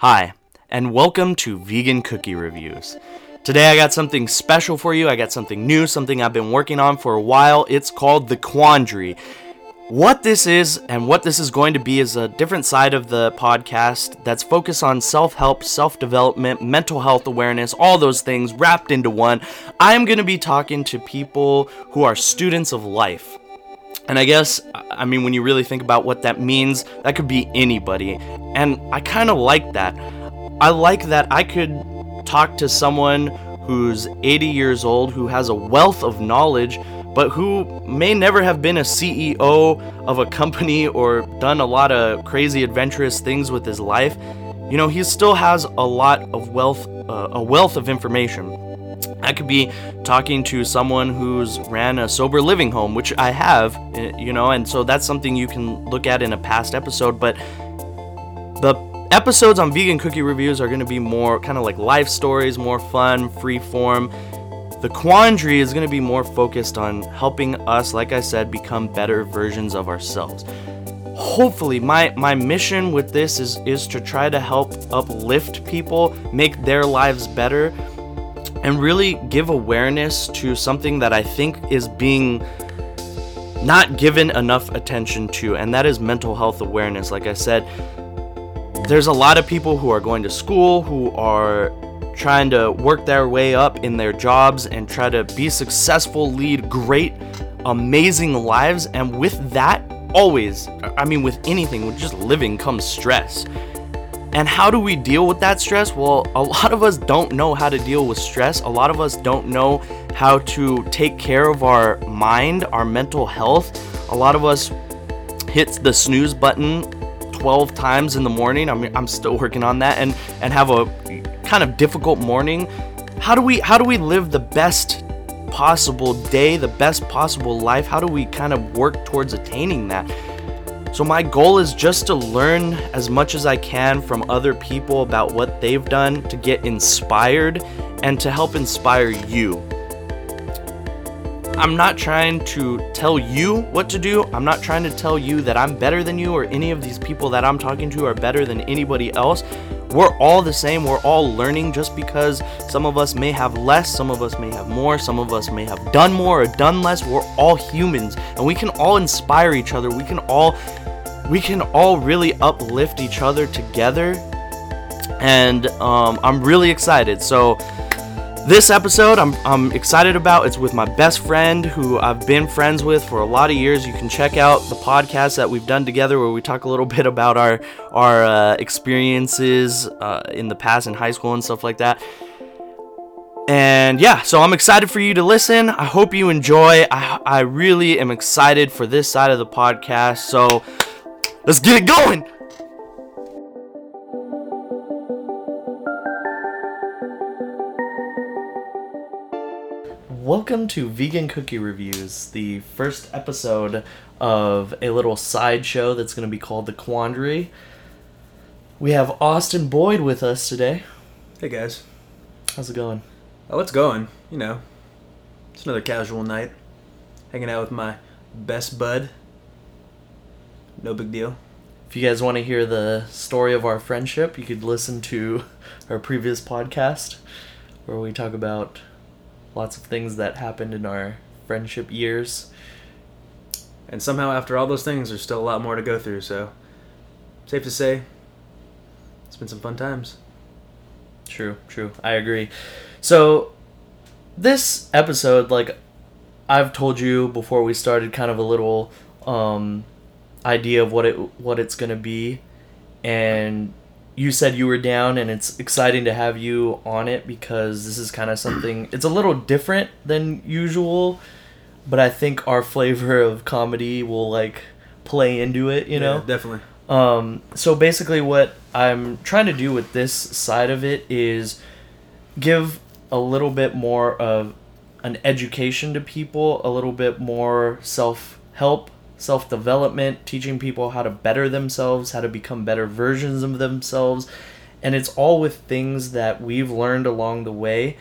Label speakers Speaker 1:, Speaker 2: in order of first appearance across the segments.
Speaker 1: Hi, and welcome to Vegan Cookie Reviews. Today I got something special for you. I got something new, something I've been working on for a while. It's called The Quandary. What this is and what this is going to be is a different side of the podcast that's focused on self help, self development, mental health awareness, all those things wrapped into one. I am going to be talking to people who are students of life. And I guess, I mean, when you really think about what that means, that could be anybody. And I kind of like that. I like that I could talk to someone who's 80 years old, who has a wealth of knowledge, but who may never have been a CEO of a company or done a lot of crazy adventurous things with his life. You know, he still has a lot of wealth, uh, a wealth of information. I could be talking to someone who's ran a sober living home, which I have, eh, you know, and so that's something you can look at in a past episode. But the episodes on vegan cookie reviews are going to be more kind of like life stories, more fun, free form. The quandary is going to be more focused on helping us, like I said, become better versions of ourselves. Hopefully, my, my mission with this is, is to try to help uplift people, make their lives better, and really give awareness to something that I think is being not given enough attention to, and that is mental health awareness. Like I said, there's a lot of people who are going to school who are trying to work their way up in their jobs and try to be successful, lead great, amazing lives, and with that, always, I mean, with anything, with just living comes stress. And how do we deal with that stress? Well, a lot of us don't know how to deal with stress. A lot of us don't know how to take care of our mind, our mental health. A lot of us hits the snooze button 12 times in the morning. I mean, I'm still working on that and and have a kind of difficult morning. How do we how do we live the best possible day, the best possible life? How do we kind of work towards attaining that? So, my goal is just to learn as much as I can from other people about what they've done to get inspired and to help inspire you. I'm not trying to tell you what to do. I'm not trying to tell you that I'm better than you or any of these people that I'm talking to are better than anybody else. We're all the same. We're all learning just because some of us may have less, some of us may have more, some of us may have done more or done less. We're all humans and we can all inspire each other. We can all we can all really uplift each other together. And um, I'm really excited. So this episode I'm, I'm excited about it's with my best friend who i've been friends with for a lot of years. You can check out the podcast that we've done together where we talk a little bit about our our uh, experiences uh, in the past in high school and stuff like that. And yeah so i'm excited for you to listen. I hope you enjoy. I, I really am excited for this side of the podcast. So let's get it going Welcome to Vegan Cookie Reviews, the first episode of a little sideshow that's going to be called The Quandary. We have Austin Boyd with us today.
Speaker 2: Hey guys.
Speaker 1: How's it going?
Speaker 2: Oh, it's going. You know, it's another casual night. Hanging out with my best bud. No big deal.
Speaker 1: If you guys want to hear the story of our friendship, you could listen to our previous podcast where we talk about lots of things that happened in our friendship years.
Speaker 2: And somehow, after all those things, there's still a lot more to go through, so safe to say, it's been some fun times.
Speaker 1: True, true. I agree. So, this episode, like I've told you before we started, kind of a little um, idea of what it what it's gonna be, and you said you were down and it's exciting to have you on it because this is kind of something it's a little different than usual but i think our flavor of comedy will like play into it you know
Speaker 2: Yeah, definitely.
Speaker 1: um, so basically, what I'm trying to do with this side of it is give a little bit more of an education to people, a little bit more self help, self development, teaching people how to better themselves, how to become better versions of themselves. And it's all with things that we've learned along the way,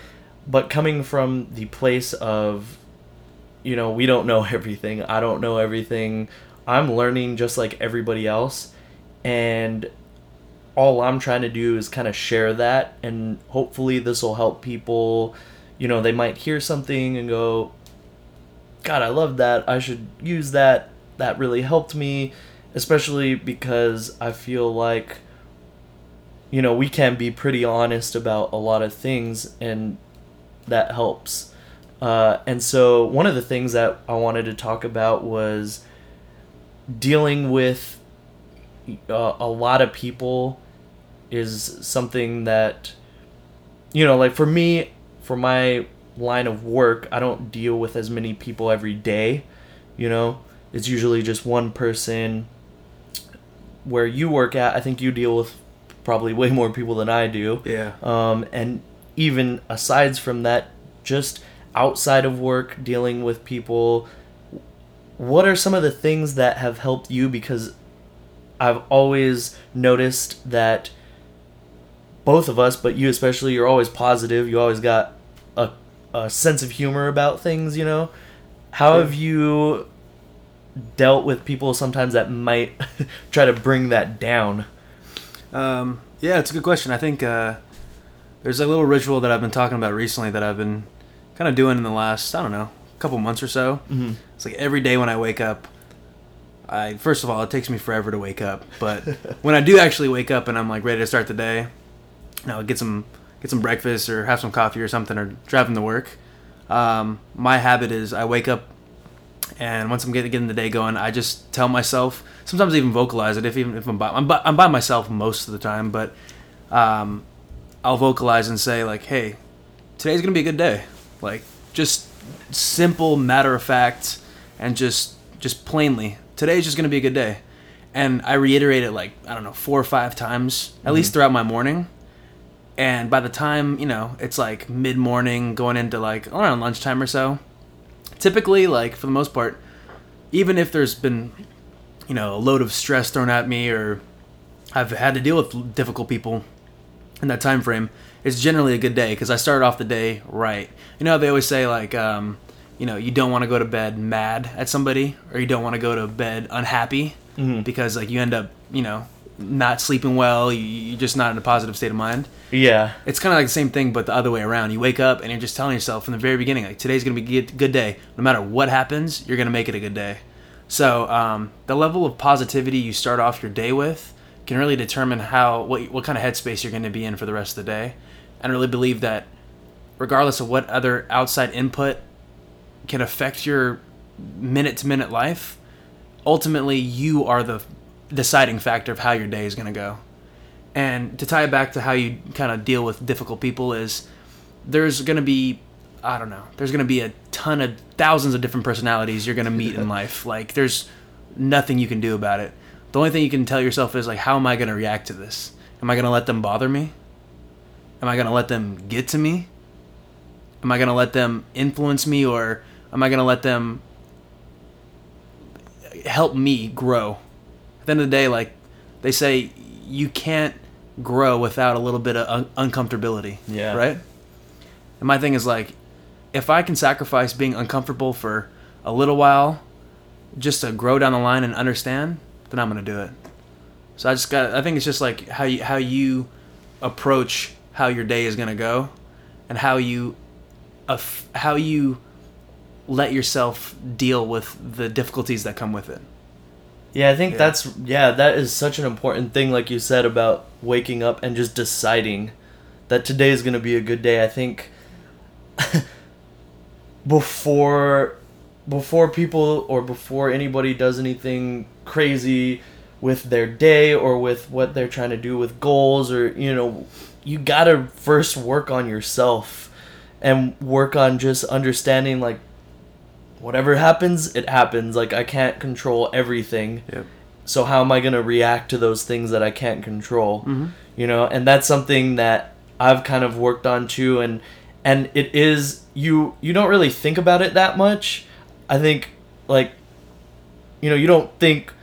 Speaker 1: but coming from the place of you know, we don't know everything. I don't know everything. I'm learning just like everybody else. And all I'm trying to do is kind of share that, and hopefully this will help people. You know, they might hear something and go, God, I love that. I should use that. That really helped me, especially because I feel like, you know, we can be pretty honest about a lot of things, and that helps. Uh, and so, one of the things that I wanted to talk about was dealing with uh, a lot of people is something that, you know, like for me, for my line of work, I don't deal with as many people every day. You know, it's usually just one person. Where you work at, I think you deal with probably way more people than I do.
Speaker 2: Yeah.
Speaker 1: Um, and even aside from that, just outside of work, dealing with people, what are some of the things that have helped you? Because I've always noticed that both of us, but you especially, you're always positive. You always got a, a sense of humor about things, you know? How
Speaker 2: Yeah.
Speaker 1: have you dealt with people sometimes that might try to bring that down?
Speaker 2: Um, yeah, it's a good question. I think uh, there's a little ritual that I've been talking about recently that I've been kind of doing in the last, I don't know, couple months or so.
Speaker 1: Mhm.
Speaker 2: It's like every day when I wake up, I first of all, it takes me forever to wake up, but when I do actually wake up and I'm like ready to start the day, you know, get some get some breakfast or have some coffee or something or driving to work. Um, my habit is I wake up and once I'm getting, getting the day going, I just tell myself. Sometimes I even vocalize it if even if I'm by I'm by, I'm by myself most of the time, but um, I'll vocalize and say like, "Hey, today's gonna be a good day." Like just simple, matter of fact, and just just plainly, today's just gonna be a good day. And I reiterate it like I don't know four or five times at least throughout my morning. And by the time you know it's like mid morning, going into like around lunchtime or so, typically like for the most part even if there's been you know a load of stress thrown at me or i've had to deal with difficult people in that time frame it's generally a good day because i started off the day right you know they always say like um, you know you don't want to go to bed mad at somebody or you don't want to go to bed unhappy
Speaker 1: Mhm.
Speaker 2: because like you end up you know not sleeping well you, you're just not in a positive state of mind
Speaker 1: Yeah.
Speaker 2: it's kind of like the same thing, but the other way around. You wake up and you're just telling yourself from the very beginning, like today's gonna be a good, day. No matter what happens, you're gonna make it a good day. So um, the level of positivity you start off your day with can really determine how what what kind of headspace you're gonna be in for the rest of the day. And I really believe that regardless of what other outside input can affect your minute to minute life, ultimately you are the deciding factor of how your day is gonna go. And to tie it back to how you kind of deal with difficult people is there's going to be I don't know. There's going to be a ton of thousands of different personalities you're going to meet in life. Like there's nothing you can do about it. The only thing you can tell yourself is like how am I going to react to this? Am I going to let them bother me? Am I going to let them get to me? Am I going to let them influence me or am I going to let them help me grow? The end of the day like they say you can't grow without a little bit of un- uncomfortability.
Speaker 1: Yeah.
Speaker 2: Right? And my thing is like, if I can sacrifice being uncomfortable for a little while just to grow down the line and understand, then I'm gonna do it. So I just got I think it's just like how you how you approach how your day is gonna go and how you how you let yourself deal with the difficulties that come with it.
Speaker 1: Yeah, I think
Speaker 2: Yeah.
Speaker 1: that's yeah, that is such an important thing like you said about waking up and just deciding that today is going to be a good day. I think before before people or before anybody does anything crazy with their day or with what they're trying to do with goals or you know, you got to first work on yourself and work on just understanding like whatever happens, it happens. Like I can't control everything.
Speaker 2: Yep.
Speaker 1: So how am I going to react to those things that I can't control?
Speaker 2: Mhm.
Speaker 1: You know, and that's something that I've kind of worked on too and and it is you you don't really think about it that much. I think like you know, you don't think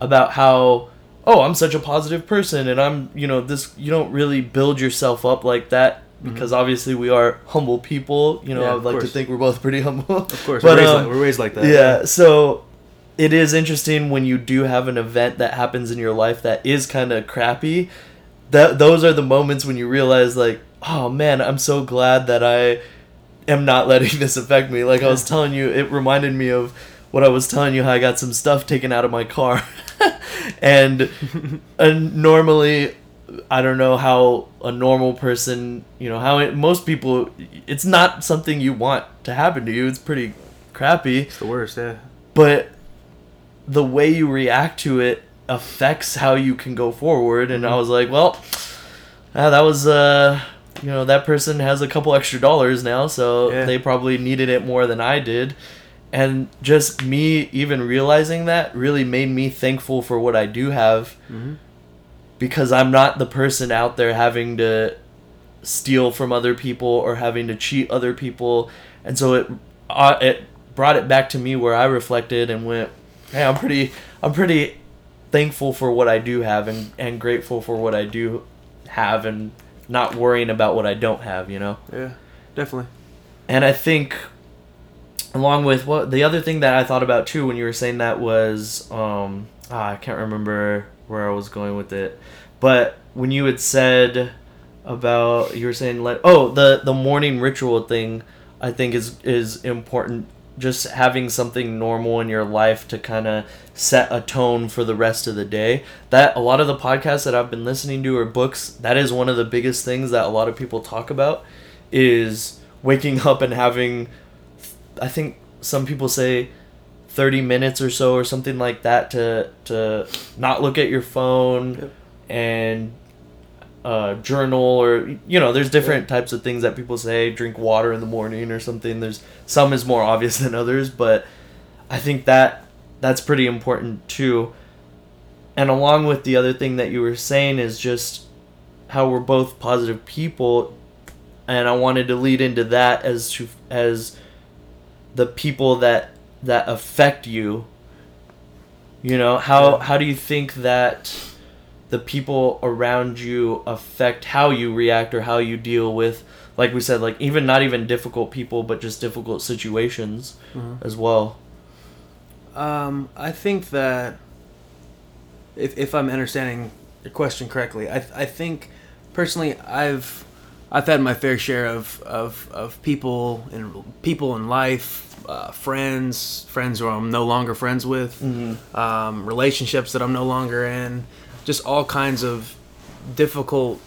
Speaker 1: about how oh, I'm such a positive person and I'm, you know, this you don't really build yourself up like that because obviously we are humble people, you know,
Speaker 2: Mm-hmm. Yeah,
Speaker 1: I would like to think we're both pretty humble.
Speaker 2: Of course,
Speaker 1: But,
Speaker 2: we're, raised
Speaker 1: um,
Speaker 2: like, we're raised like that.
Speaker 1: yeah, so it is interesting when you do have an event that happens in your life that is kind of crappy that those are the moments when you realize like, oh man, I'm so glad that I am not letting this affect me. Like I was telling you, it reminded me of what I was telling you how I got some stuff taken out of my car. and and normally I don't know how a normal person, you know, how it, most people it's not something you want to happen to you. It's pretty crappy.
Speaker 2: It's the worst, yeah.
Speaker 1: But the way you react to it affects how you can go forward and I was like, well, ah, that was uh you know, that person has a couple extra dollars now, so
Speaker 2: Yeah.
Speaker 1: they probably needed it more than I did. And just me even realizing that really made me thankful for what I do have
Speaker 2: Mhm.
Speaker 1: Because I'm not the person out there having to steal from other people or having to cheat other people. And so it uh, it brought it back to me where I reflected and went, "Hey, I'm pretty I'm pretty thankful for what I do have and and grateful for what I do have and not worrying about what I don't have, you know."
Speaker 2: Yeah, definitely.
Speaker 1: And I think along with what the other thing that I thought about too when you were saying that was um ah, I can't remember where I was going with it. But when you had said about you were saying let oh the the morning ritual thing I think is is important just having something normal in your life to kind of set a tone for the rest of the day. That a lot of the podcasts that I've been listening to or books, that is one of the biggest things that a lot of people talk about is waking up and having I think some people say 30 minutes or so or something like that to to not look at your phone
Speaker 2: Yep.
Speaker 1: and uh, journal or you know there's different types of things that people say drink water in the morning or something. There's some is more obvious than others but i think that that's pretty important too. And along with the other thing that you were saying is just how we're both positive people and i wanted to lead into that as to as the people that that affect you you know how how do you think that the people around you affect how you react or how you deal with like we said like even not even difficult people but just difficult situations
Speaker 2: Mhm.
Speaker 1: as well
Speaker 2: Um, I think that if if I'm understanding your question correctly, I I think personally I've I've had my fair share of of, of people in people in life, uh, friends, friends who I'm no longer friends with,
Speaker 1: mm-hmm.
Speaker 2: um, relationships that I'm no longer in, just all kinds of difficult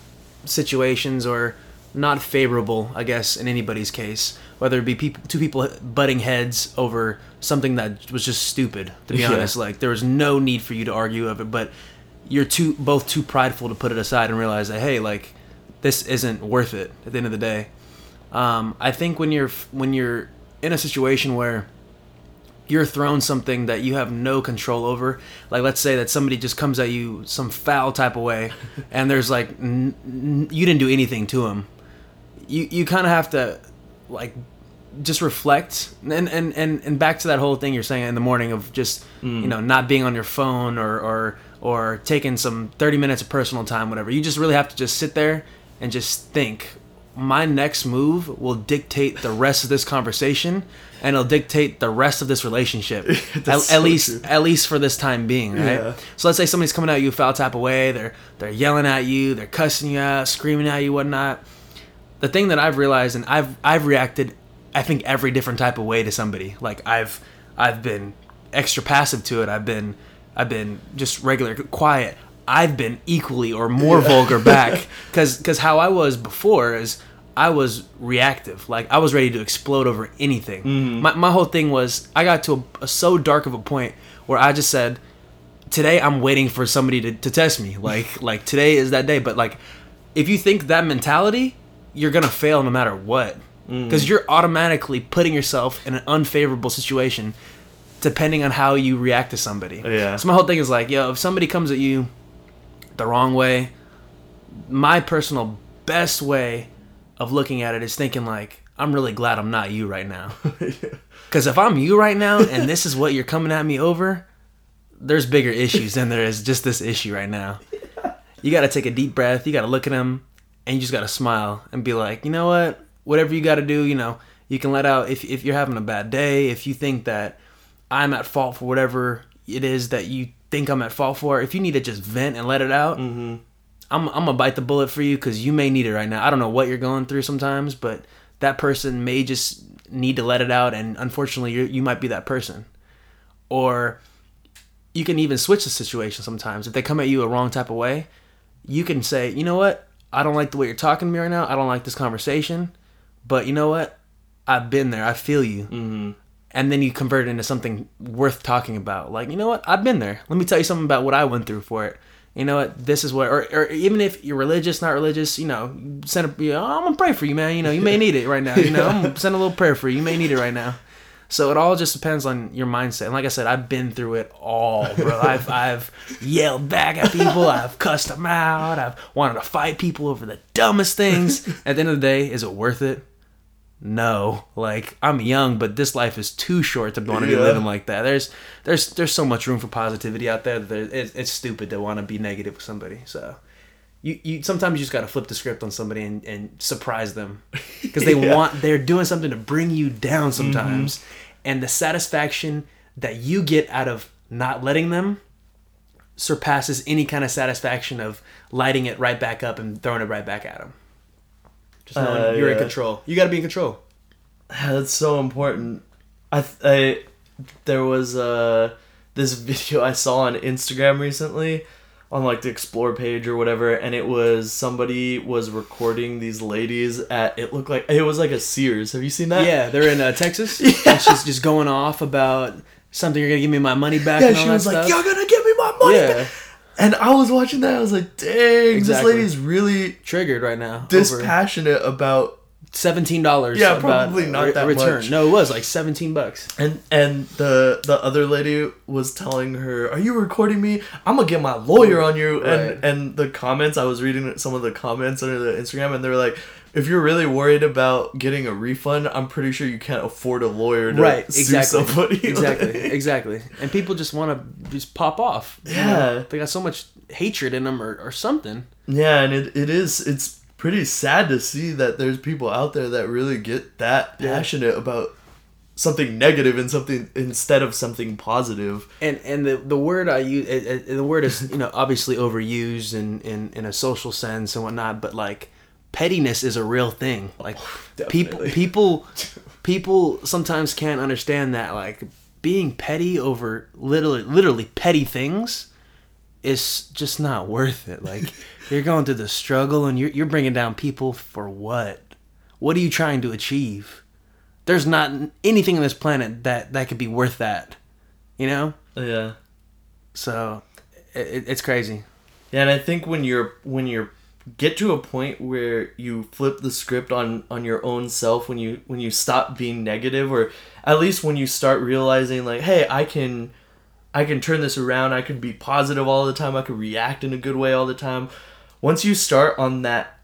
Speaker 2: situations or not favorable, I guess, in anybody's case. Whether it be people, two people butting heads over something that was just stupid. To be
Speaker 1: Yeah.
Speaker 2: honest, like there was no need for you to argue of it, but you're too both too prideful to put it aside and realize that hey, like this isn't worth it at the end of the day. Um, I think when you're when you're in a situation where you're thrown something that you have no control over. Like, let's say that somebody just comes at you some foul type of way, and there's like, n- n- you didn't do anything to him. You you kind of have to, like, just reflect and, and and and back to that whole thing you're saying in the morning of just you know not being on your phone or or or taking some 30 minutes of personal time whatever you just really have to just sit there and just think my next move will dictate the rest of this conversation and it'll dictate the rest of this relationship at, at
Speaker 1: so
Speaker 2: least
Speaker 1: true.
Speaker 2: at least for this time being right
Speaker 1: Yeah.
Speaker 2: so let's say somebody's coming at you foul tap away they're they're yelling at you they're cussing you out screaming at you whatnot the thing that I've realized and I've I've reacted I think every different type of way to somebody. Like I've I've been extra passive to it. I've been I've been just regular quiet. I've been equally or more vulgar back cuz cuz how I was before is I was reactive. Like I was ready to explode over anything. Mm-hmm. My my whole thing was I got to a, a so dark of a point where I just said today I'm waiting for somebody to, to test me. Like like today is that day. But like if you think that mentality, you're gonna fail no matter what. Mm-hmm. Because you're automatically putting yourself in an unfavorable situation depending on how you react to somebody.
Speaker 1: Yeah.
Speaker 2: So my whole thing is like, yo, if somebody comes at you the wrong way, my personal best way of looking at it is thinking like, I'm really glad I'm not you right now. Because if I'm you right now and this is what you're coming at me over, there's bigger issues than there is just this issue right now. You got to take a deep breath. You got to look at them and you just got to smile and be like, you know what? Whatever you got to do, you know, you can let out if, if you're having a bad day, if you think that I'm at fault for whatever it is that you think I'm at fault for, if you need to just vent and let it out, I'm I'm gonna bite the bullet for you because you may need it right now. I don't know what you're going through sometimes, but that person may just need to let it out, and unfortunately, you you might be that person. Or you can even switch the situation sometimes. If they come at you a wrong type of way, you can say, you know what, I don't like the way you're talking to me right now. I don't like this conversation, but you know what, I've been there. I feel you. Mm-hmm. And then you convert it into something worth talking about. Like, you know what, I've been there. Let me tell you something about what I went through for it you know what, this is what, or, or even if you're religious, not religious, you know, send a, you know, oh, I'm gonna pray for you, man. You know, you may need it right now. You know, I'm gonna send a little prayer for you. You may need it right now. So it all just depends on your mindset. And like I said, I've been through it all, bro. I've I've yelled back at people. I've cussed them out. I've wanted to fight people over the dumbest things. At the end of the day, is it worth it? No like i'm young but this life is too short to want to yeah. be living like that there's there's there's so much room for positivity out there that it's, it's stupid to want to be negative with somebody so you, you sometimes you just got to flip the script on somebody and, and surprise them because they yeah. want they're doing something to bring you down sometimes mm-hmm. and the satisfaction that you get out of not letting them surpasses any kind of satisfaction of lighting it right back up and throwing it right back at them just knowing uh, you're yeah. in control. You got to be in control.
Speaker 1: That's so important. I, I there was uh this video I saw on Instagram recently on like the explore page or whatever and it was somebody was recording these ladies at it looked like it was like a Sears. Have you seen that?
Speaker 2: Yeah, they're in uh, Texas. yeah. And she's just going off about something you're going to give me my money back yeah, she was like,
Speaker 1: "You're going to give me my money." Yeah. Back. And I was watching that. I was like, "Dang, exactly. this lady's really
Speaker 2: triggered right now.
Speaker 1: Dispassionate over about
Speaker 2: seventeen dollars.
Speaker 1: Yeah, probably not that return.
Speaker 2: Much. No, it was like seventeen bucks.
Speaker 1: And and the the other lady was telling her, "Are you recording me? I'm gonna get my lawyer on you." Right. And and the comments, I was reading some of the comments under the Instagram, and they were like, if you're really worried about getting a refund, I'm pretty sure you can't afford a lawyer to right, exactly. sue somebody.
Speaker 2: Exactly, exactly. And people just want to just pop off.
Speaker 1: Yeah, know?
Speaker 2: they got so much hatred in them or, or something.
Speaker 1: Yeah, and it, it is it's pretty sad to see that there's people out there that really get that passionate yeah. about something negative and something instead of something positive.
Speaker 2: And and the the word I use eh, it, eh, it, the word is you know obviously overused in, in in a social sense and whatnot, but like pettiness is a real thing. Oh, like people people people sometimes can't understand that like being petty over literally literally petty things is just not worth it. Like you're going through the struggle and you're you're bringing down people for what? What are you trying to achieve? There's not anything on this planet that that could be worth that. You know?
Speaker 1: Yeah.
Speaker 2: So it, it's crazy.
Speaker 1: Yeah, and I think when you're when you're get to a point where you flip the script on on your own self when you when you stop being negative or at least when you start realizing like hey i can i can turn this around i can be positive all the time i can react in a good way all the time. Once you start on that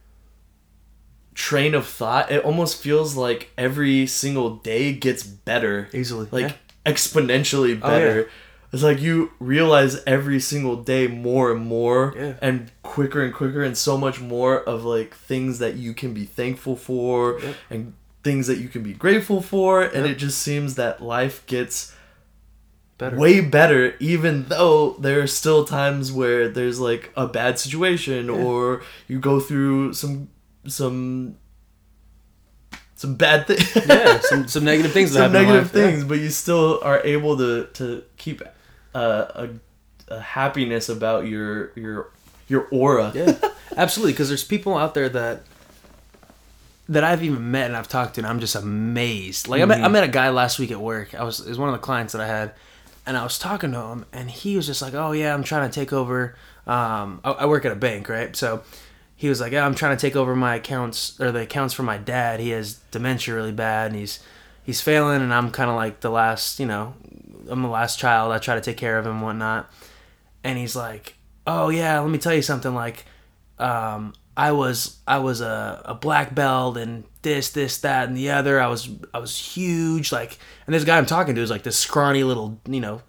Speaker 1: train of thought it almost feels like every single day gets better.
Speaker 2: Easily
Speaker 1: like yeah. exponentially better oh, yeah it's like you realize every single day more and more
Speaker 2: yeah.
Speaker 1: and quicker and quicker and so much more of like things that you can be thankful for yep. and things that you can be grateful for yep. and it just seems that life gets better. way better even though there are still times where there's like a bad situation yeah. or you go through some some some bad things
Speaker 2: yeah some some negative things
Speaker 1: some negative things yeah. but you still are able to to keep a, a happiness about your your your aura.
Speaker 2: yeah, absolutely. Because there's people out there that that I've even met and I've talked to, and I'm just amazed. Like mm-hmm. I, met, I mm-hmm. met a guy last week at work. I was it was one of the clients that I had, and I was talking to him, and he was just like, "Oh yeah, I'm trying to take over. Um, I, I work at a bank, right? So." He was like, "Yeah, I'm trying to take over my accounts or the accounts for my dad. He has dementia really bad, and he's he's failing, and I'm kind of like the last, you know, I'm the last child. I try to take care of him and whatnot. And he's like, oh yeah, let me tell you something. Like, um, I was I was a, a black belt and this this that and the other. I was I was huge. Like, and this guy I'm talking to is like this scrawny little you know,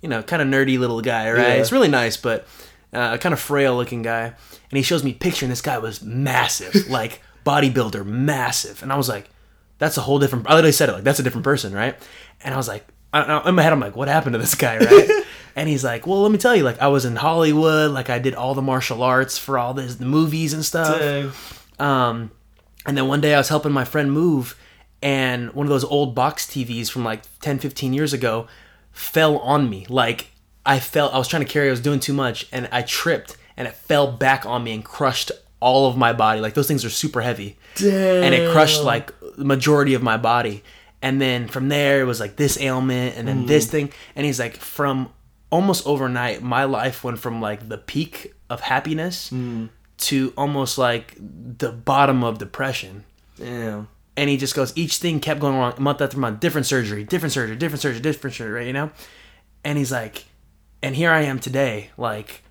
Speaker 2: you know, kind of nerdy little guy. Right? Yeah. It's really nice, but uh, kind of frail looking guy. And he shows me a picture, and this guy was massive, like bodybuilder, massive. And I was like, that's a whole different. I literally said it like that's a different person, right? And I was like, I, in my head, I'm like, what happened to this guy, right? And he's like, "Well, let me tell you, like I was in Hollywood, like I did all the martial arts for all this the movies and stuff." Um, and then one day I was helping my friend move, and one of those old box TVs from like 10, 15 years ago fell on me. Like I felt I was trying to carry, I was doing too much, and I tripped, and it fell back on me and crushed all of my body. Like those things are super heavy, and it crushed like the majority of my body. And then from there, it was like this ailment, and then this hmm. thing. And he's like, from almost overnight, my life went from like the peak of happiness hmm. to almost like the bottom of depression.
Speaker 1: Yeah.
Speaker 2: And he just goes, each thing kept going wrong month after month, different surgery, different surgery, different surgery, different surgery, right? You know? And he's like, and here I am today. Like,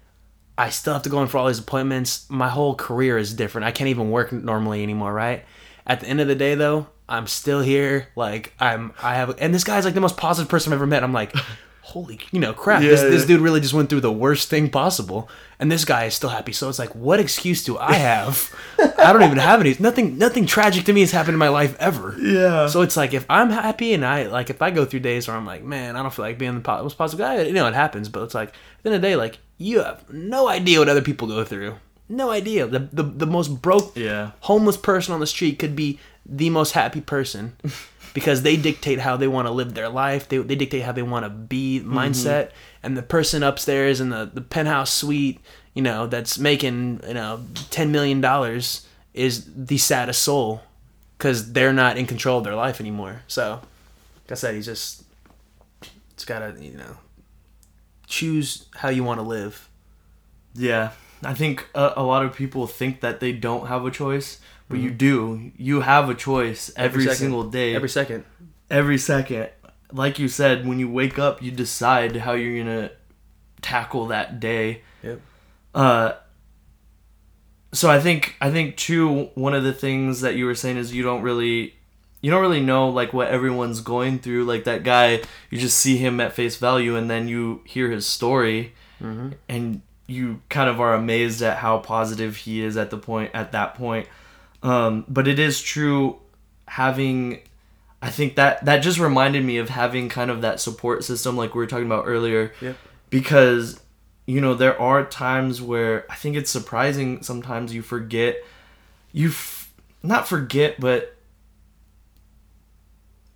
Speaker 2: I still have to go in for all these appointments. My whole career is different. I can't even work normally anymore, right? At the end of the day, though, I'm still here. Like, I'm, I have, and this guy's like the most positive person I've ever met. I'm like, holy, you know, crap. this,
Speaker 1: Yeah,
Speaker 2: this dude really just went through the worst thing possible. And this guy is still happy. So it's like, what excuse do I have? I don't even have any. Nothing, nothing tragic to me has happened in my life ever.
Speaker 1: Yeah.
Speaker 2: So it's like if I'm happy and I like if I go through days where I'm like, man, I don't feel like being the most positive guy. You know, it happens, but it's like at the end of the day, like you have no idea what other people go through. No idea. The the, the most broke,
Speaker 1: Yeah.
Speaker 2: homeless person on the street could be the most happy person because they dictate how they want to live their life. They they dictate how they want to be mm-hmm. mindset. And the person upstairs in the the penthouse suite, you know, that's making you know ten million dollars is the saddest soul because they're not in control of their life anymore. So, like I said, he's just it's gotta you know choose how you want to live.
Speaker 1: Yeah, I think a, a lot of people think that they don't have a choice, but you do. You have a choice every,
Speaker 2: second.
Speaker 1: single day,
Speaker 2: Every second.
Speaker 1: every second. Like you said, when you wake up, you decide how you're gonna tackle that day.
Speaker 2: Yep.
Speaker 1: Uh, so I think I think too one of the things that you were saying is you don't really you don't really know like what everyone's going through. Like that guy, you just see him at face value, and then you hear his story, and you kind of are amazed at how positive he is at the point at that point. Um, but it is true having. I think that that just reminded me of having kind of that support system like we were talking about earlier
Speaker 2: Yep.
Speaker 1: because you know there are times where i think it's surprising sometimes you forget you f- not forget but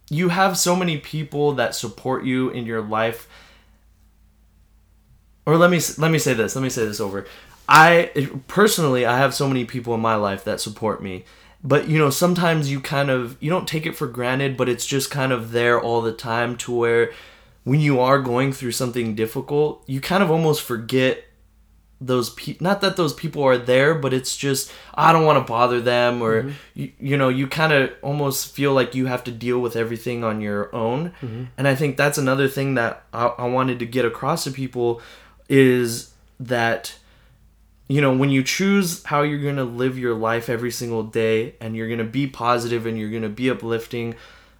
Speaker 1: you have so many people that support you in your life or let me let me say this let me say this over i personally i have so many people in my life that support me. But you know sometimes you kind of you don't take it for granted but it's just kind of there all the time to where when you are going through something difficult you kind of almost forget those people not that those people are there but it's just i don't want to bother them or mm-hmm. you, you know you kind of almost feel like you have to deal with everything on your own. Mm-hmm. And i think that's another thing that I, I wanted to get across to people is that you know when you choose how you're going to live your life every single day and you're going to be positive and you're going to be uplifting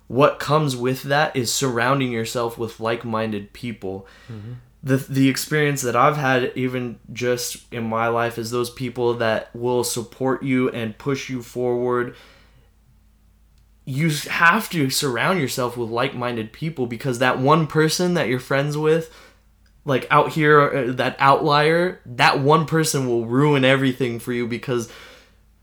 Speaker 1: what comes with that is surrounding yourself with like-minded people. Mm-hmm. The the experience that I've had even just in my life is those people that will support you and push you forward. You have to surround yourself with like-minded people because that one person that you're friends with like out here uh, that outlier that one person will ruin everything for you because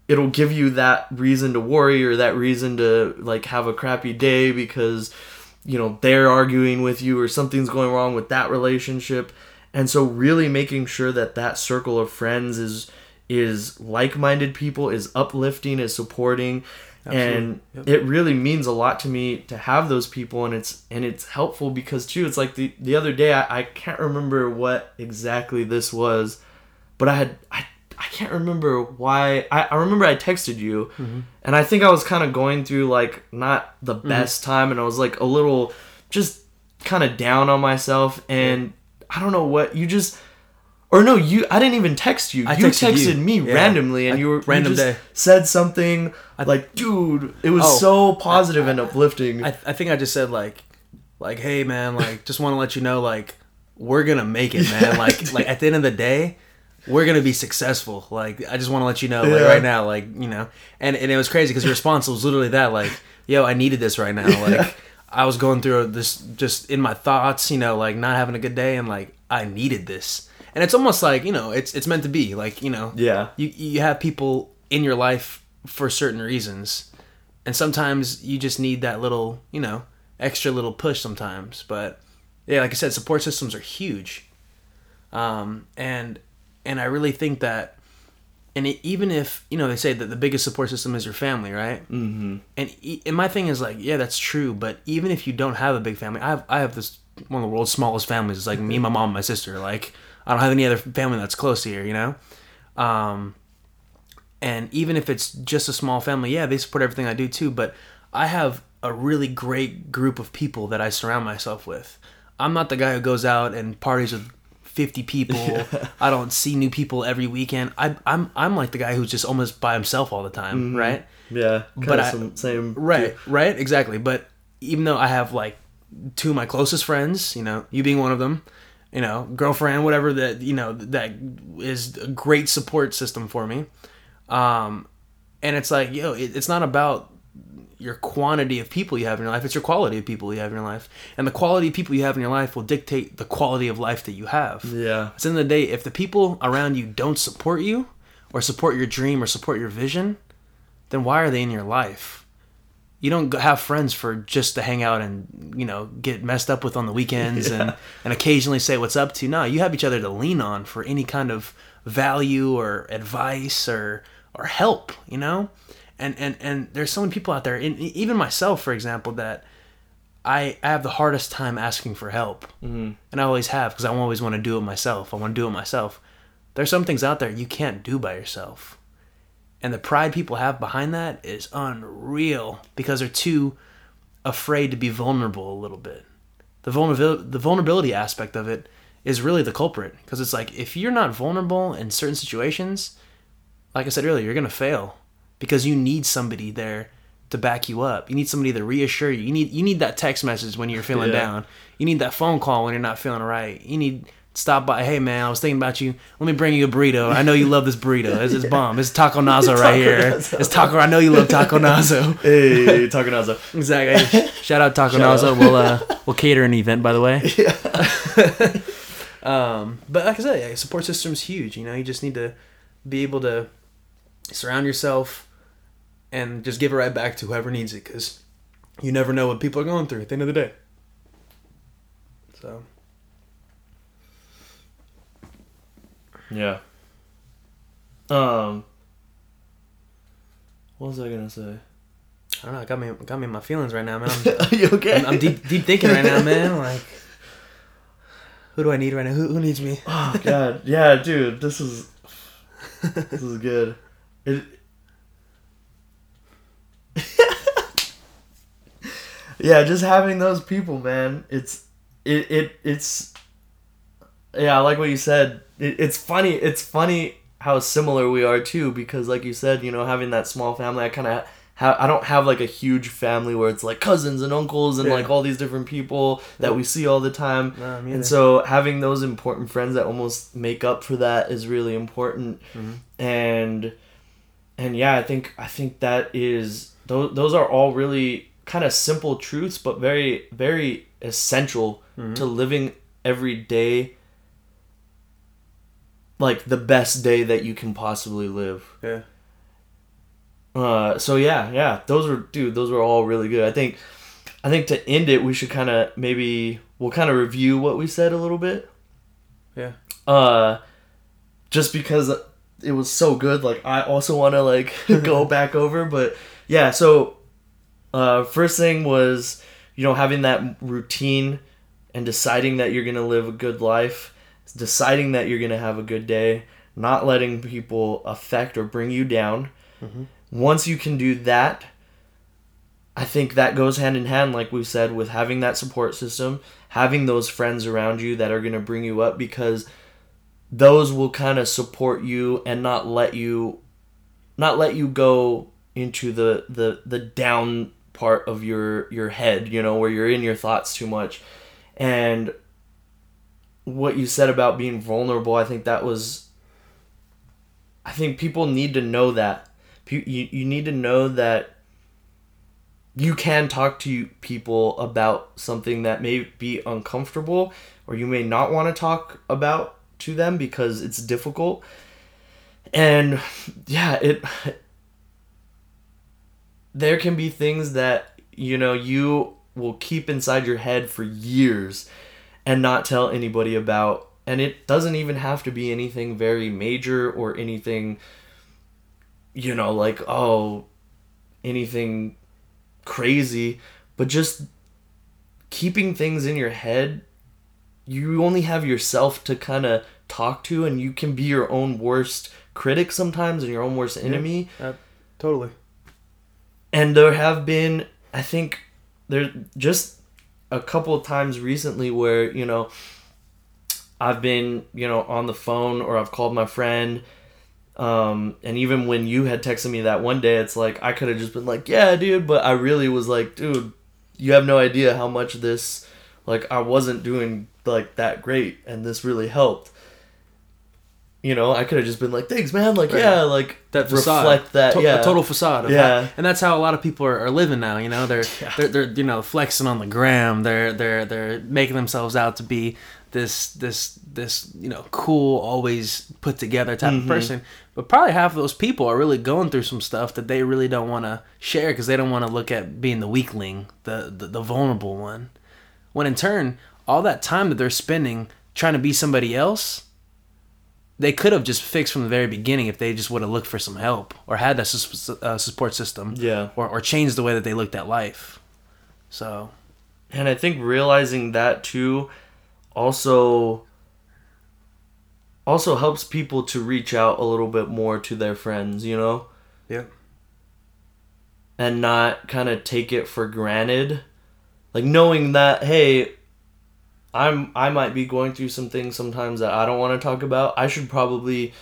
Speaker 1: it'll give you that reason to worry or that reason to like have a crappy day because you know they're arguing with you or something's going wrong with that relationship. And so really making sure that that circle of friends is is like-minded people is uplifting is supporting and it really means a lot to me to have those people and it's and it's helpful because too it's like the the other day I, I can't remember what exactly this was but I had I, I can't remember why I, I remember I texted you mm-hmm. and I think I was kind of going through like not the mm-hmm. best time and I was like a little just kind of down on myself and I don't know what you just or no you I didn't even text you
Speaker 2: I
Speaker 1: you
Speaker 2: texted
Speaker 1: texted
Speaker 2: you.
Speaker 1: me
Speaker 2: Yeah.
Speaker 1: randomly and
Speaker 2: I-
Speaker 1: you were
Speaker 2: random
Speaker 1: you just
Speaker 2: day.
Speaker 1: said something like dude it was
Speaker 2: Oh.
Speaker 1: so positive and uplifting
Speaker 2: I, I think I just said like, like, hey man, like, just want to let you know, like, we're gonna make it, man. Like, like at the end of the day, we're gonna be successful. Like, I just want to let you know, like,
Speaker 1: Yeah.
Speaker 2: right now, like, you know, and and it was crazy because your response was literally that, like, yo, I needed this right now. Like, I was going through this just in my thoughts, you know, like not having a good day, and like, I needed this. And it's almost like, you know, it's it's meant to be. Like, you know,
Speaker 1: Yeah.
Speaker 2: you you have people in your life for certain reasons. And sometimes you just need that little, you know, extra little push sometimes. But yeah, like I said, support systems are huge. Um, and and I really think that and it, even if you know they say that the biggest support system is your family, right? Mm-hmm. And, and my thing is like, yeah, that's true. But even if you don't have a big family, I have I have this one of the world's smallest families. It's like me, my mom, my sister. Like I don't have any other family that's close here, you know. Um, and even if it's just a small family, yeah, they support everything I do too. But I have a really great group of people that I surround myself with. I'm not the guy who goes out and parties with 50 people. I don't see new people every weekend. I, I'm I'm like the guy who's just almost by himself all the time, right?
Speaker 1: Yeah.
Speaker 2: But I-
Speaker 1: some, same.
Speaker 2: Right, right, exactly. But even though I have like two of my closest friends, you know, you being one of them, you know, girlfriend, whatever that you know that is a great support system for me. Um, and it's like, yo, it, it's not about your quantity of people you have in your life; it's your quality of people you have in your life, and the quality of people you have in your life will dictate the quality of life that you have.
Speaker 1: Yeah.
Speaker 2: At the end of the day, if the people around you don't support you, or support your dream, or support your vision, then why are they in your life? You don't have friends for just to hang out and you know get messed up with on the weekends and and occasionally say what's up to. No, you have each other to lean on for any kind of value or advice or or help. You know, and and and there's so many people out there, and even myself, for example, that I, I have the hardest time asking for help, mm-hmm. and I always have because I always want to do it myself. I want to do it myself. There's some things out there you can't do by yourself, and the pride people have behind that is unreal because they're too afraid to be vulnerable a little bit. The vulnerability the vulnerability aspect of it is really the culprit because it's like if you're not vulnerable in certain situations, like I said earlier, you're gonna fail because you need somebody there to back you up. You need somebody to reassure you. You need you need that text message when you're feeling
Speaker 1: Yeah.
Speaker 2: down. You need that phone call when you're not feeling right. You need stop by. Hey man, I was thinking about you. Let me bring you a burrito. I know you love this burrito. It's, it's bomb. It's Taco Nazo right here. It's Taco. I know you love Taco Nazo.
Speaker 1: Hey, taco nazo.
Speaker 2: Exactly. Shout out Taco
Speaker 1: Shout
Speaker 2: Nazo.
Speaker 1: out.
Speaker 2: We'll uh, we'll cater an event by the way. Yeah. um, but like I said, yeah, support system's huge. You know, you just need to be able to surround yourself and just give it right back to whoever needs it because you never know what people are going through at the end of the day. So
Speaker 1: Yeah. Um. What was I gonna say?
Speaker 2: I don't know. It got me got me in my feelings right now, man. I'm,
Speaker 1: Are you okay?
Speaker 2: I'm, I'm deep deep thinking right now, man. Like, who do I need right now? Who, who needs me?
Speaker 1: Oh god, yeah, dude, this is this is good. It, yeah, just having those people, man. It's it it it's yeah, I like what you said. It, it's funny. It's funny how similar we are too, because like you said, you know, having that small family, I kind of. Ha- I don't have like a huge family where it's like cousins and uncles and
Speaker 2: Yeah.
Speaker 1: like all these different people that we see all the time.
Speaker 2: No,
Speaker 1: and so having those important friends that almost make up for that is really important.
Speaker 2: Mm-hmm.
Speaker 1: And and yeah, I think I think that is those those are all really kind of simple truths, but very very essential
Speaker 2: Mm-hmm.
Speaker 1: to living every day like the best day that you can possibly live.
Speaker 2: Yeah.
Speaker 1: Uh, so yeah, yeah, those were dude, those were all really good. I think, I think to end it, we should kind of maybe we'll kind of review what we said a little bit.
Speaker 2: Yeah.
Speaker 1: Uh, just because it was so good, like I also want to like go back over, but yeah. So, uh, first thing was you know having that routine and deciding that you're gonna live a good life, deciding that you're gonna have a good day, not letting people affect or bring you down. Mm-hmm. Once you can do that i think that goes hand in hand like we said with having that support system having those friends around you that are going to bring you up because those will kind of support you and not let you not let you go into the the the down part of your your head you know where you're in your thoughts too much. And what you said about being vulnerable i think that was i think people need to know that you, you need to know that you can talk to people about something that may be uncomfortable or you may not want to talk about to them because it's difficult. And yeah, it there can be things that you know you will keep inside your head for years and not tell anybody about and it doesn't even have to be anything very major or anything you know like oh anything crazy but just keeping things in your head you only have yourself to kind of talk to and you can be your own worst critic sometimes and your own worst enemy
Speaker 2: Uh, totally.
Speaker 1: and there have been i think there just a couple of times recently where you know i've been you know on the phone or i've called my friend um and even when you had texted me that one day it's like i could have just been like yeah dude but i really was like dude you have no idea how much this like i wasn't doing like that great and this really helped you know i could have just been like thanks man like
Speaker 2: Right.
Speaker 1: yeah like
Speaker 2: That facade.
Speaker 1: reflect that
Speaker 2: To-
Speaker 1: yeah
Speaker 2: a total facade. Of
Speaker 1: Yeah.
Speaker 2: how- and that's how a lot of people are, are living now. You know, they're,
Speaker 1: Yeah.
Speaker 2: they're they're you know flexing on the gram. They're they're they're making themselves out to be this this this you know cool, always put together type
Speaker 1: Mm-hmm.
Speaker 2: of person. But probably half of those people are really going through some stuff that they really don't want to share because they don't want to look at being the weakling, the, the the vulnerable one. When in turn, all that time that they're spending trying to be somebody else they could have just fixed from the very beginning if they just would have looked for some help or had that uh, support system
Speaker 1: yeah.
Speaker 2: or, or changed the way that they looked at life. So.
Speaker 1: And I think realizing that too also also helps people to reach out a little bit more to their friends, you know,
Speaker 2: yeah.
Speaker 1: And not kind of take it for granted. Like knowing that hey, I'm I might be going through some things sometimes that I don't want to talk about. I should probably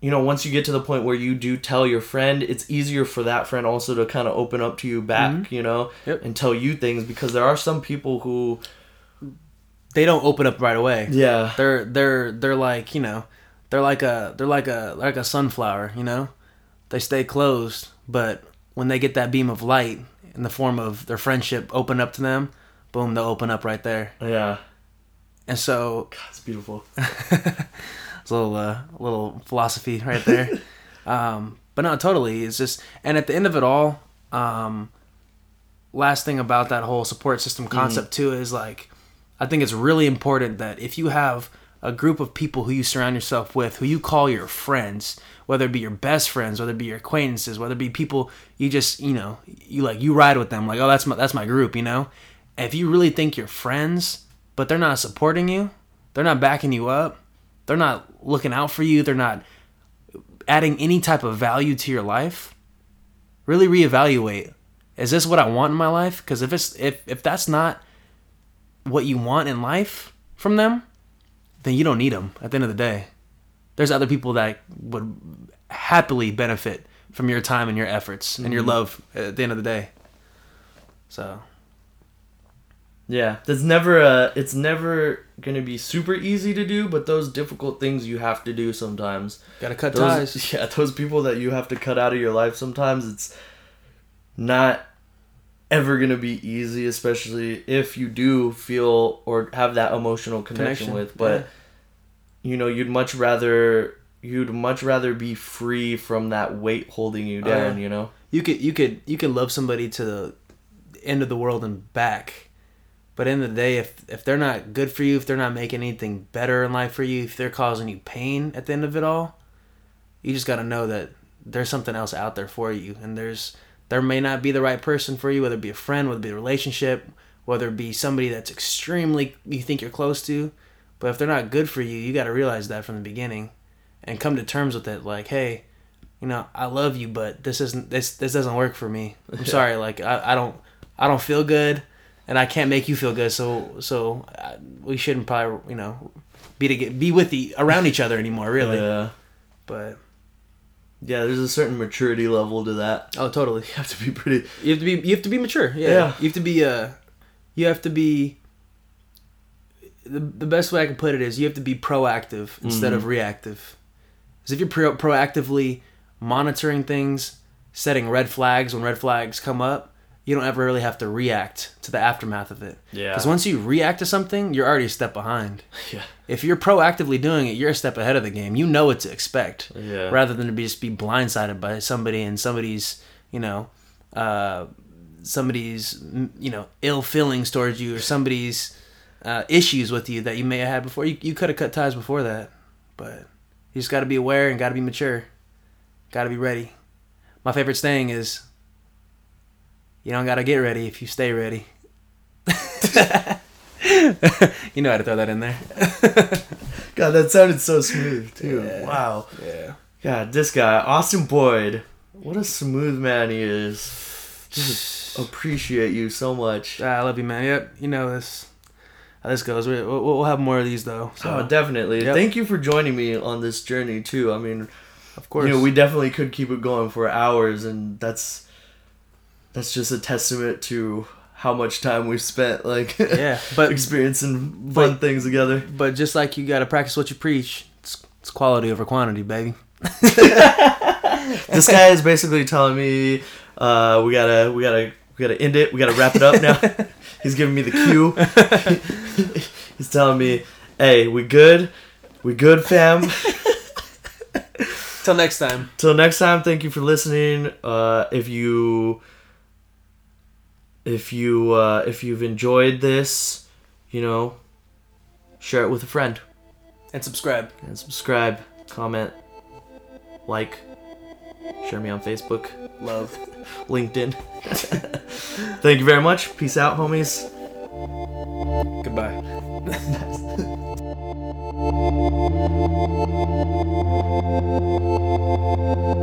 Speaker 1: you know, once you get to the point where you do tell your friend, it's easier for that friend also to kind of open up to you back, mm-hmm. you know,
Speaker 2: Yep.
Speaker 1: and tell you things because there are some people who
Speaker 2: they don't open up right away
Speaker 1: yeah,
Speaker 2: they're they're they're like you know they're like a they're like a like a sunflower you know they stay closed but when they get that beam of light in the form of their friendship open up to them boom they'll open up right there
Speaker 1: yeah.
Speaker 2: and so
Speaker 1: It's beautiful.
Speaker 2: It's a little uh, little philosophy right there. um, but no, totally. It's just and at the end of it all, um, last thing about that whole support system concept too is like, I think it's really important that if you have a group of people who you surround yourself with, who you call your friends, whether it be your best friends, whether it be your acquaintances, whether it be people you just you know you like you ride with them, like oh that's my that's my group, you know. If you really think you're friends, but they're not supporting you, they're not backing you up, they're not looking out for you, they're not adding any type of value to your life, really reevaluate. Is this what I want in my life? Because if it's if if that's not what you want in life from them, then you don't need them. At the end of the day, there's other people that would happily benefit from your time and your efforts and your mm-hmm. love at the end of the day. So
Speaker 1: Yeah, there's never a. It's never gonna be super easy to do, but those difficult things you have to do sometimes.
Speaker 2: gotta cut
Speaker 1: Those,
Speaker 2: ties.
Speaker 1: yeah, those people that you have to cut out of your life sometimes. It's not ever gonna be easy, especially if you do feel or have that emotional connection,
Speaker 2: Connection,
Speaker 1: with. But you know, you'd much rather you'd much rather be free from that weight holding you
Speaker 2: Oh,
Speaker 1: down.
Speaker 2: yeah.
Speaker 1: You know.
Speaker 2: You could you could you could love somebody to the end of the world and back, but in the, the day, if if they're not good for you, if they're not making anything better in life for you, if they're causing you pain at the end of it all, you just got to know that there's something else out there for you, and there's there may not be the right person for you, whether it be a friend, whether it be a relationship, whether it be somebody that's extremely you think you're close to, but if they're not good for you, you got to realize that from the beginning, and come to terms with it. Like, hey, you know, I love you, but this isn't this this doesn't work for me. I'm sorry, like I, I don't I don't feel good, and I can't make you feel good. So so uh, we shouldn't probably you know be to get be with the around each other anymore, really.
Speaker 1: Yeah.
Speaker 2: But
Speaker 1: Yeah, there's a certain maturity level to that.
Speaker 2: oh, totally.
Speaker 1: You have to be pretty.
Speaker 2: You have to be you have to be mature. Yeah.
Speaker 1: Yeah.
Speaker 2: You have to be uh you have to be the, the best way I can put it is you have to be proactive instead of reactive. Because if you're pro- proactively monitoring things, setting red flags when red flags come up, you don't ever really have to react to the aftermath of it.
Speaker 1: Yeah.
Speaker 2: Because once you react to something, you're already a step behind.
Speaker 1: Yeah.
Speaker 2: If you're proactively doing it, you're a step ahead of the game. You know what to expect.
Speaker 1: Yeah.
Speaker 2: Rather than to be just be blindsided by somebody and somebody's, you know, uh, somebody's, you know, ill feelings towards you or somebody's uh, issues with you that you may have had before. You, you could have cut ties before that, but you just got to be aware and got to be mature. Got to be ready. My favorite saying is, you don't got to get ready if you stay ready. you know how to throw that in there.
Speaker 1: God, that sounded so smooth too.
Speaker 2: Yeah.
Speaker 1: Wow.
Speaker 2: Yeah.
Speaker 1: God, this guy, Austin Boyd, what a smooth man he is. Just appreciate you so much.
Speaker 2: Ah, I love you, man. Yep. You know this. How this goes. We, we'll, we'll have more of these though. So
Speaker 1: Oh, definitely.
Speaker 2: Yep.
Speaker 1: Thank you for joining me on this journey too. I mean,
Speaker 2: of course.
Speaker 1: you know, we definitely could keep it going for hours, and that's that's just a testament to how much time we've spent, like,
Speaker 2: yeah, but
Speaker 1: experiencing fun
Speaker 2: but-
Speaker 1: things together.
Speaker 2: but just like you got to practice what you preach. It's, it's quality over quantity, baby.
Speaker 1: this guy is basically telling me uh, we gotta we gotta we gotta end it we gotta wrap it up now he's giving me the cue he's telling me hey we good we good fam
Speaker 2: Till next time.
Speaker 1: till next time thank you for listening uh, if you if you uh, if you've enjoyed this you know share it with a friend
Speaker 2: And subscribe.
Speaker 1: and subscribe comment like share me on facebook
Speaker 2: Love.
Speaker 1: LinkedIn. Thank you very much. Peace out, homies.
Speaker 2: Goodbye.